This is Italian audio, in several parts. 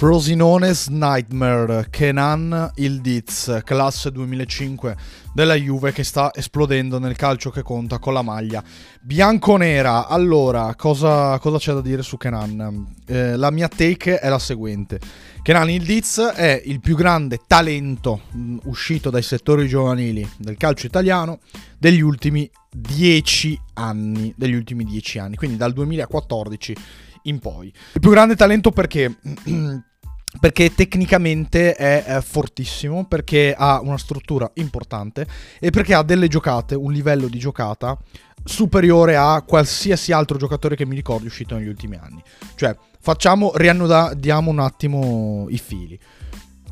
Frosinone's Nightmare, Kenan Ildiz, classe 2005 della Juve che sta esplodendo nel calcio che conta con la maglia bianconera. Allora, cosa, cosa c'è da dire su Kenan? Eh, la mia take è la seguente. Kenan Ildiz è il più grande talento mm, uscito dai settori giovanili del calcio italiano degli ultimi 10 anni, degli ultimi 10 anni, quindi dal 2014 in poi. Il più grande talento perché perché tecnicamente è, è, fortissimo, perché ha una struttura importante e perché ha delle giocate, un livello di giocata superiore a qualsiasi altro giocatore che mi ricordi uscito negli ultimi anni. Cioè, facciamo, riannudiamo un attimo i fili.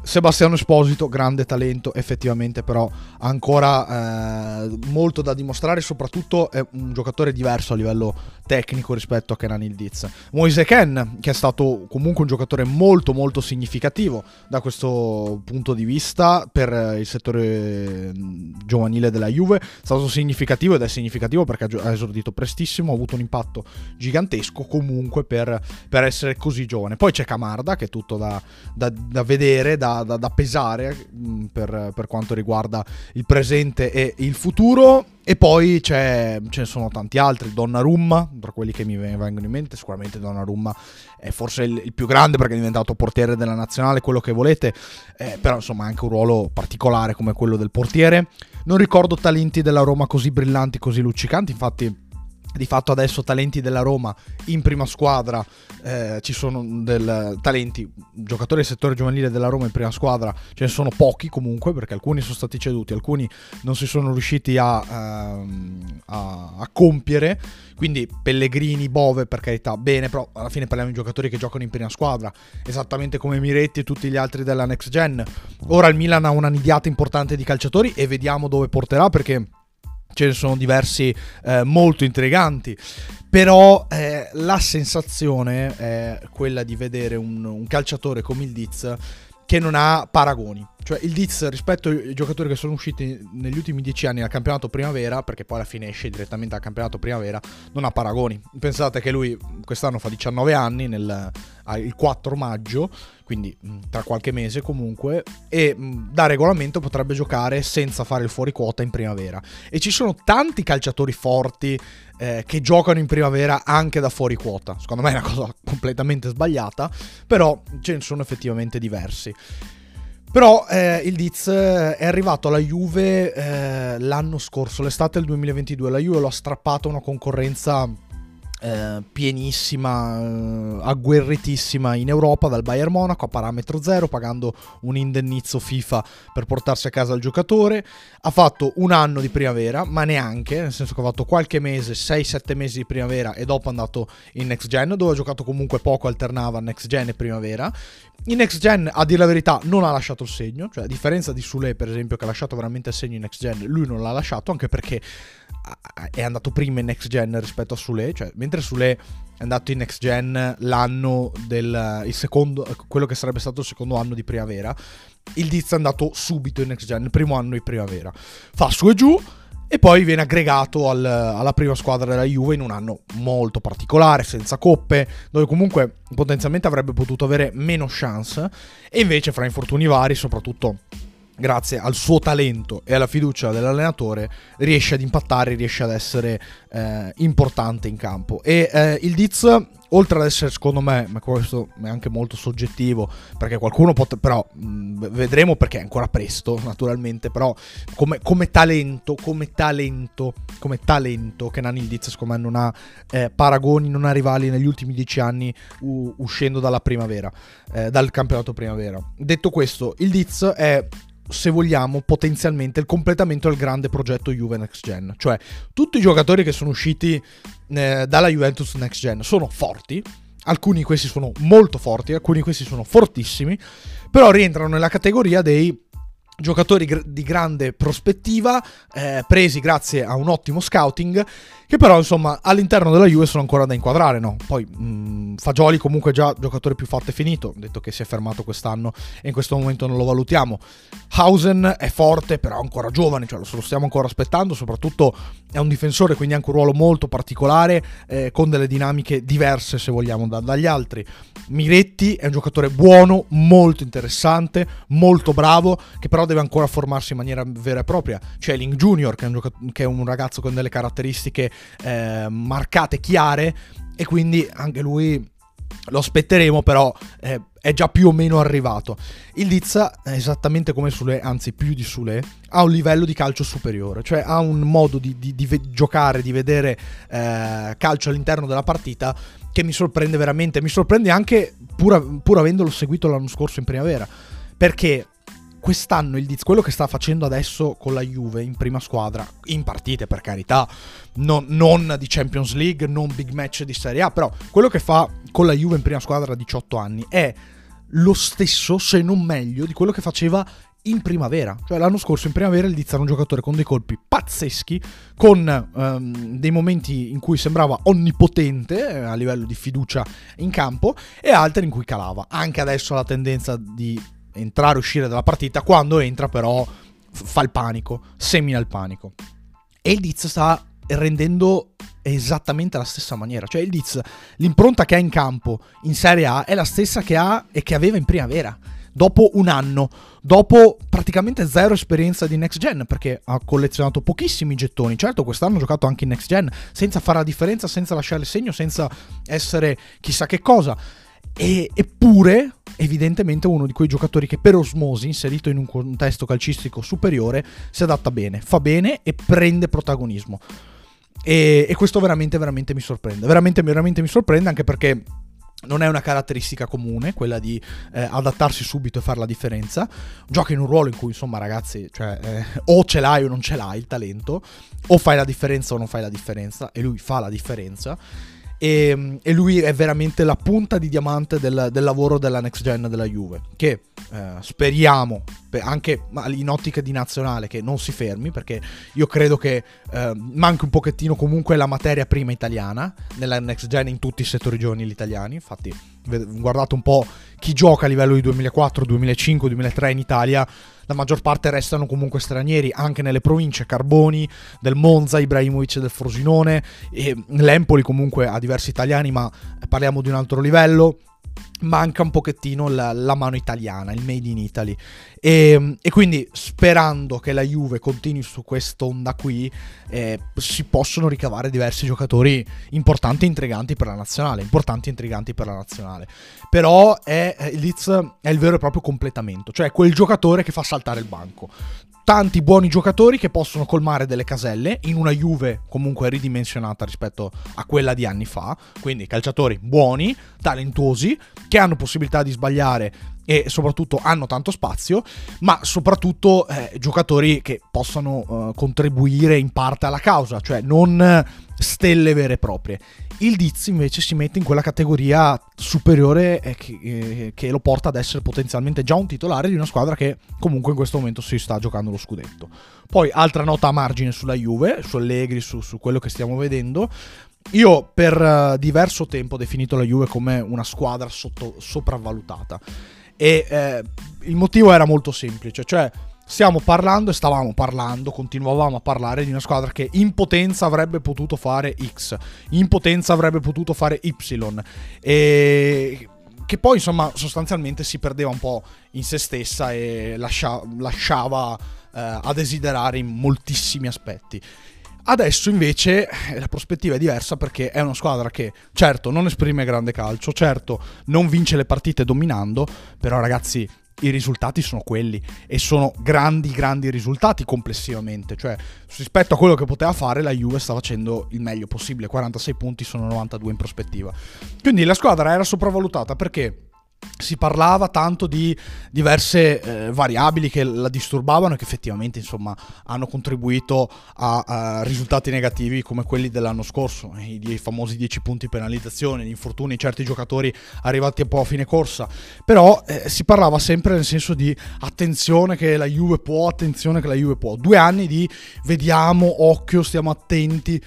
Sebastiano Esposito, grande talento, effettivamente però ancora eh, molto da dimostrare, soprattutto è un giocatore diverso a livello tecnico rispetto a Kenan Ildiz. Moise Ken, che è stato comunque un giocatore molto molto significativo da questo punto di vista per il settore giovanile della Juve, è stato significativo ed è significativo perché ha esordito prestissimo, ha avuto un impatto gigantesco comunque per, per essere così giovane. Poi c'è Camarda che è tutto da, da, da vedere, da da, da, pesare mm, per, per, quanto riguarda il presente e il futuro. E poi ce ne sono tanti altri, Donnarumma, tra quelli che mi vengono in mente, sicuramente Donnarumma è forse il, il più grande perché è diventato portiere della nazionale, quello che volete, eh, però insomma ha anche un ruolo particolare come quello del portiere. Non ricordo talenti della Roma così brillanti, così luccicanti, infatti di fatto adesso talenti della Roma in prima squadra, eh, ci sono del, talenti, giocatori del settore giovanile della Roma in prima squadra, ce ne sono pochi comunque perché alcuni sono stati ceduti, alcuni non si sono riusciti a, ehm, a, a compiere, quindi Pellegrini, Bove per carità, bene, però alla fine parliamo di giocatori che giocano in prima squadra, esattamente come Miretti e tutti gli altri della Next Gen. Ora il Milan ha una nidiata importante di calciatori e vediamo dove porterà perché ce ne sono diversi eh, molto intriganti. Però eh, la sensazione è quella di vedere un, un calciatore come il Diz che non ha paragoni. Cioè il Diz rispetto ai giocatori che sono usciti negli ultimi dieci anni al campionato primavera, perché poi alla fine esce direttamente al campionato primavera, non ha paragoni. Pensate che lui quest'anno fa 19 anni, nel, il 4 maggio, quindi tra qualche mese comunque, e da regolamento potrebbe giocare senza fare il fuori quota in primavera. E ci sono tanti calciatori forti eh, che giocano in primavera anche da fuori quota. Secondo me è una cosa completamente sbagliata, però ce ne sono effettivamente diversi. Però eh, il Diz eh, è arrivato alla Juve eh, l'anno scorso, l'estate del 2022. La Juve lo ha strappato una concorrenza eh, pienissima, eh, agguerritissima in Europa dal Bayern Monaco a parametro zero, pagando un indennizzo FIFA per portarsi a casa il giocatore. Ha fatto un anno di primavera, ma neanche, nel senso che ha fatto qualche mese, 6-7 mesi di primavera e dopo è andato in next gen, dove ha giocato comunque poco, alternava next gen e primavera. In next gen, a dire la verità, non ha lasciato il segno, cioè a differenza di Sule, per esempio, che ha lasciato veramente il segno in next gen, lui non l'ha lasciato, anche perché è andato prima in next gen rispetto a Sule, cioè mentre Sule è andato in next gen l'anno del secondo, quello che sarebbe stato il secondo anno di primavera, il Diz è andato subito in next gen, il primo anno di primavera. Fa su e giù e poi viene aggregato al, alla prima squadra della Juve in un anno molto particolare, senza coppe, dove comunque potenzialmente avrebbe potuto avere meno chance e invece fra infortuni vari, soprattutto grazie al suo talento e alla fiducia dell'allenatore, riesce ad impattare, riesce ad essere eh, importante in campo. E eh, il Diz, oltre ad essere secondo me, ma questo è anche molto soggettivo, perché qualcuno pot- però mh, vedremo perché è ancora presto, naturalmente, però come, come talento, come talento, come talento, che Nani il Diz secondo me non ha eh, paragoni, non ha rivali negli ultimi dieci anni u- uscendo dalla primavera, eh, dal campionato primavera. Detto questo, il Diz è se vogliamo, potenzialmente il completamento del grande progetto Juve Next Gen. Cioè, tutti i giocatori che sono usciti eh, dalla Juventus Next Gen sono forti, alcuni di questi sono molto forti, alcuni di questi sono fortissimi, però rientrano nella categoria dei giocatori gr- di grande prospettiva, eh, presi grazie a un ottimo scouting, che però insomma all'interno della Juve sono ancora da inquadrare, no? Poi mh, mm, Fagioli comunque già giocatore più forte e finito, detto che si è fermato quest'anno e in questo momento non lo valutiamo. Hausen è forte, però ancora giovane, cioè lo stiamo ancora aspettando, soprattutto è un difensore, quindi ha anche un ruolo molto particolare, eh, con delle dinamiche diverse se vogliamo da, dagli altri. Miretti è un giocatore buono, molto interessante, molto bravo, che però deve ancora formarsi in maniera vera e propria. C'è Link Junior, che è un, che è un ragazzo con delle caratteristiche eh, marcate, chiare, e quindi anche lui lo aspetteremo, però eh, è già più o meno arrivato. Il Lizza, esattamente come Sule, anzi più di Sule, ha un livello di calcio superiore, cioè ha un modo di, di, di giocare, di vedere eh, calcio all'interno della partita che mi sorprende veramente. Mi sorprende anche pur, pur avendolo seguito l'anno scorso in primavera, perché quest'anno il Diz, quello che sta facendo adesso con la Juve in prima squadra, in partite per carità, non, non, di Champions League, non big match di Serie A, però quello che fa con la Juve in prima squadra a 18 anni è lo stesso, se non meglio, di quello che faceva in primavera. Cioè l'anno scorso in primavera il Diz era un giocatore con dei colpi pazzeschi, con um, dei momenti in cui sembrava onnipotente eh, a livello di fiducia in campo e altri in cui calava. Anche adesso la tendenza di entrare e uscire dalla partita, quando entra però fa il panico, semina il panico. E il Diz sta rendendo esattamente la stessa maniera. Cioè il Diz, l'impronta che ha in campo in Serie A è la stessa che ha e che aveva in primavera. Dopo un anno, dopo praticamente zero esperienza di next gen, perché ha collezionato pochissimi gettoni. Certo, quest'anno ha giocato anche in next gen, senza fare la differenza, senza lasciare il segno, senza essere chissà che cosa. E, eppure, evidentemente, uno di quei giocatori che per osmosi, inserito in un contesto calcistico superiore, si adatta bene, fa bene e prende protagonismo. E, e questo veramente, veramente mi sorprende. Veramente, veramente mi sorprende anche perché non è una caratteristica comune quella di eh, adattarsi subito e fare la differenza. Gioca in un ruolo in cui, insomma, ragazzi, cioè, eh, o ce l'hai o non ce l'hai il talento, o fai la differenza o non fai la differenza, e lui fa la differenza. E, e, lui è veramente la punta di diamante del, del lavoro della next gen della Juve. Che eh, speriamo, anche in ottica di nazionale, che non si fermi, perché io credo che eh, manchi un pochettino comunque la materia prima italiana nella next gen in tutti i settori giovanili italiani. Infatti, guardate un po' chi gioca a livello di 2004, 2005, 2003 in Italia la maggior parte restano comunque stranieri, anche nelle province, Carboni del Monza, Ibrahimovic del Frosinone, e l'Empoli comunque ha diversi italiani, ma parliamo di un altro livello manca un pochettino la, la, mano italiana, il made in Italy. E, e, quindi sperando che la Juve continui su quest'onda qui, eh, si possono ricavare diversi giocatori importanti e intriganti per la nazionale. Importanti e intriganti per la nazionale. Però è, il Leeds è il vero e proprio completamento, cioè quel giocatore che fa saltare il banco tanti buoni giocatori che possono colmare delle caselle in una Juve comunque ridimensionata rispetto a quella di anni fa, quindi calciatori buoni, talentuosi, che hanno possibilità di sbagliare e soprattutto hanno tanto spazio, ma soprattutto eh, giocatori che possano eh, contribuire in parte alla causa, cioè non stelle vere e proprie. Il Diz invece si mette in quella categoria superiore eh, che, eh, che, lo porta ad essere potenzialmente già un titolare di una squadra che comunque in questo momento si sta giocando lo scudetto. Poi altra nota a margine sulla Juve, su Allegri, su, su quello che stiamo vedendo. Io per uh, diverso tempo ho definito la Juve come una squadra sotto, sopravvalutata e eh, il motivo era molto semplice, cioè stiamo parlando e stavamo parlando, continuavamo a parlare di una squadra che in potenza avrebbe potuto fare X, in potenza avrebbe potuto fare Y e che poi insomma sostanzialmente si perdeva un po' in se stessa e lascia, lasciava eh, a desiderare in moltissimi aspetti. Adesso invece eh, la prospettiva è diversa perché è una squadra che certo non esprime grande calcio, certo non vince le partite dominando, però ragazzi i risultati sono quelli e sono grandi, grandi risultati complessivamente. Cioè, rispetto a quello che poteva fare, la Juve sta facendo il meglio possibile. 46 punti sono 92 in prospettiva. Quindi la squadra era sopravvalutata perché si parlava tanto di diverse eh, variabili che la disturbavano e che effettivamente insomma hanno contribuito a, a, risultati negativi come quelli dell'anno scorso, i, i famosi 10 punti penalizzazione, gli infortuni certi giocatori arrivati un po' a fine corsa, però eh, si parlava sempre nel senso di attenzione che la Juve può, attenzione che la Juve può, due anni di vediamo, occhio, stiamo attenti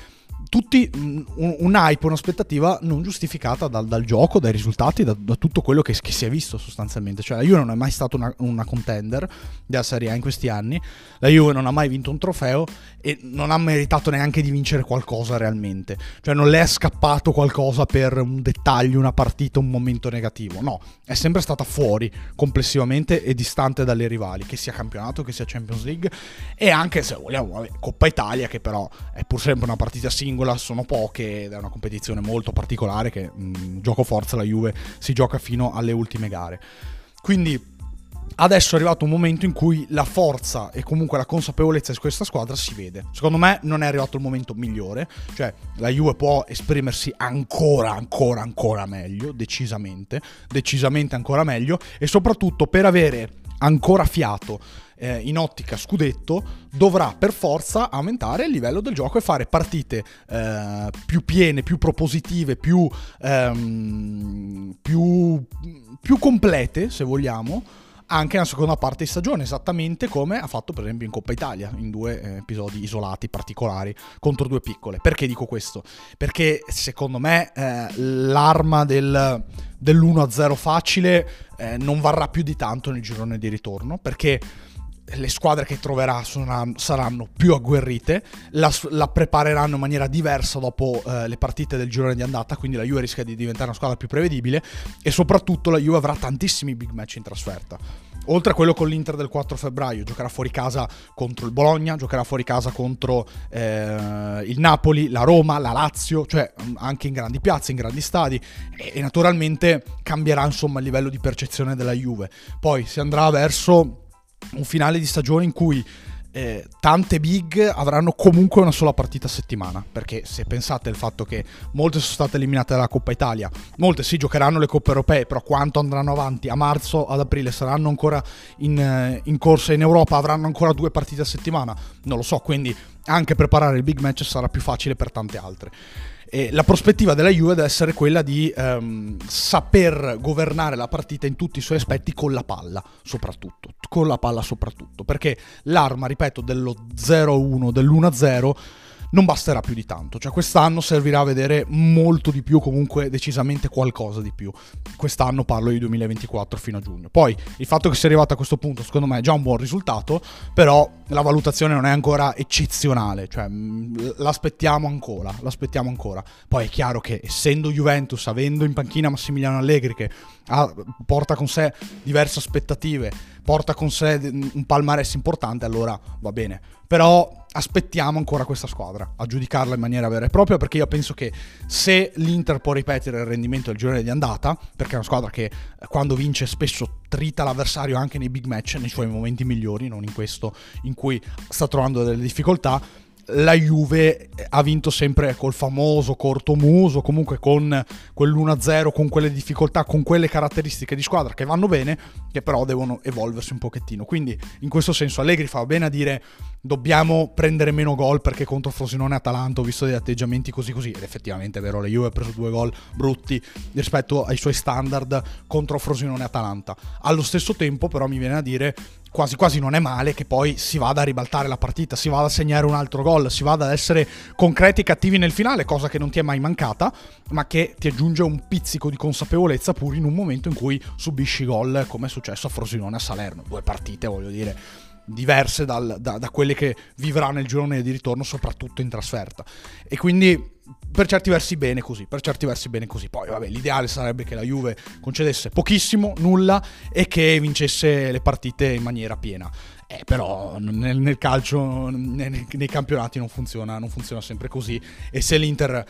tutti un, hype, un'aspettativa non giustificata dal, dal gioco, dai risultati, da, da tutto quello che, che, si è visto sostanzialmente. Cioè, la Juve non è mai stata una, una, contender della Serie A in questi anni, la Juve non ha mai vinto un trofeo e non ha meritato neanche di vincere qualcosa realmente. Cioè, non le è scappato qualcosa per un dettaglio, una partita, un momento negativo. No, è sempre stata fuori complessivamente e distante dalle rivali, che sia campionato, che sia Champions League e anche, se vogliamo, vabbè, Coppa Italia, che però è pur sempre una partita singola singola sono poche ed è una competizione molto particolare che mh, mm, gioco forza la Juve si gioca fino alle ultime gare. Quindi adesso è arrivato un momento in cui la forza e comunque la consapevolezza di questa squadra si vede. Secondo me non è arrivato il momento migliore, cioè la Juve può esprimersi ancora, ancora, ancora meglio, decisamente, decisamente ancora meglio e soprattutto per avere ancora fiato eh, in ottica scudetto dovrà per forza aumentare il livello del gioco e fare partite eh, più piene, più propositive, più, ehm, più, più complete, se vogliamo anche nella seconda parte di stagione, esattamente come ha fatto per esempio in Coppa Italia, in due eh, episodi isolati, particolari, contro due piccole. Perché dico questo? Perché secondo me eh, l'arma del, dell'1-0 facile eh, non varrà più di tanto nel girone di ritorno, perché le squadre che troverà saranno, saranno più agguerrite, la, la, prepareranno in maniera diversa dopo eh, le partite del girone di andata, quindi la Juve rischia di diventare una squadra più prevedibile e soprattutto la Juve avrà tantissimi big match in trasferta. Oltre a quello con l'Inter del 4 febbraio, giocherà fuori casa contro il Bologna, giocherà fuori casa contro eh, il Napoli, la Roma, la Lazio, cioè mm, anche in grandi piazze, in grandi stadi e, e naturalmente cambierà insomma il livello di percezione della Juve. Poi si andrà verso un finale di stagione in cui eh, tante big avranno comunque una sola partita a settimana. Perché se pensate al fatto che molte sono state eliminate dalla Coppa Italia, molte si giocheranno le Coppe Europee, però quanto andranno avanti a marzo, ad aprile saranno ancora in, eh, in corsa in Europa, avranno ancora due partite a settimana, non lo so, quindi anche preparare il big match sarà più facile per tante altre. E la prospettiva della Juve deve essere quella di um, saper governare la partita in tutti i suoi aspetti con la palla, soprattutto. Con la palla soprattutto. Perché l'arma, ripeto, dello 0-1, dell'1-0 non basterà più di tanto. Cioè, quest'anno servirà a vedere molto di più, comunque decisamente qualcosa di più. Quest'anno parlo di 2024 fino a giugno. Poi il fatto che sia arrivato a questo punto, secondo me, è già un buon risultato, però la valutazione non è ancora eccezionale. Cioè, l'aspettiamo ancora, l'aspettiamo ancora. Poi è chiaro che essendo Juventus, avendo in panchina Massimiliano Allegri che ha, porta con sé diverse aspettative, porta con sé un palmarès importante, allora va bene. Però aspettiamo ancora questa squadra a giudicarla in maniera vera e propria perché io penso che se l'Inter può ripetere il rendimento del girone di andata, perché è una squadra che eh, quando vince spesso trita l'avversario anche nei big match, nei suoi momenti migliori, non in questo in cui sta trovando delle difficoltà, la Juve ha vinto sempre col famoso cortomuso, comunque con quell'1-0, con quelle difficoltà, con quelle caratteristiche di squadra che vanno bene, che però devono evolversi un pochettino. Quindi in questo senso Allegri fa bene a dire dobbiamo prendere meno gol perché contro Frosinone e Atalanta ho visto degli atteggiamenti così così ed effettivamente è vero, la Juve ha preso due gol brutti rispetto ai suoi standard contro Frosinone e Atalanta. Allo stesso tempo però mi viene a dire quasi quasi non è male che poi si vada a ribaltare la partita, si vada a segnare un altro gol, si vada ad essere concreti e cattivi nel finale, cosa che non ti è mai mancata, ma che ti aggiunge un pizzico di consapevolezza pur in un momento in cui subisci gol come è successo a Frosinone a Salerno, due partite voglio dire diverse dal, da, da quelle che vivrà nel girone di ritorno, soprattutto in trasferta. E quindi per certi versi bene così, per certi versi bene così. Poi vabbè, l'ideale sarebbe che la Juve concedesse pochissimo, nulla e che vincesse le partite in maniera piena. Eh, però nel, nel calcio, nei, nei, campionati non funziona, non funziona sempre così e se l'Inter,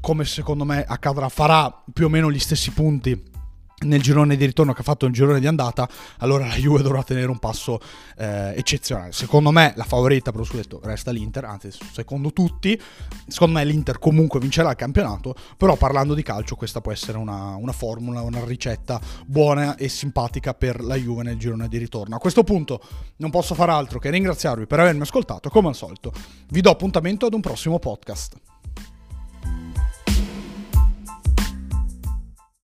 come secondo me accadrà, farà più o meno gli stessi punti nel girone di ritorno che ha fatto il girone di andata, allora la Juve dovrà tenere un passo eh, eccezionale. Secondo me la favorita per scudetto resta l'Inter, anzi secondo tutti, secondo me l'Inter comunque vincerà il campionato, però parlando di calcio questa può essere una, una formula, una ricetta buona e simpatica per la Juve nel girone di ritorno. A questo punto non posso fare altro che ringraziarvi per avermi ascoltato, come al solito vi do appuntamento ad un prossimo podcast.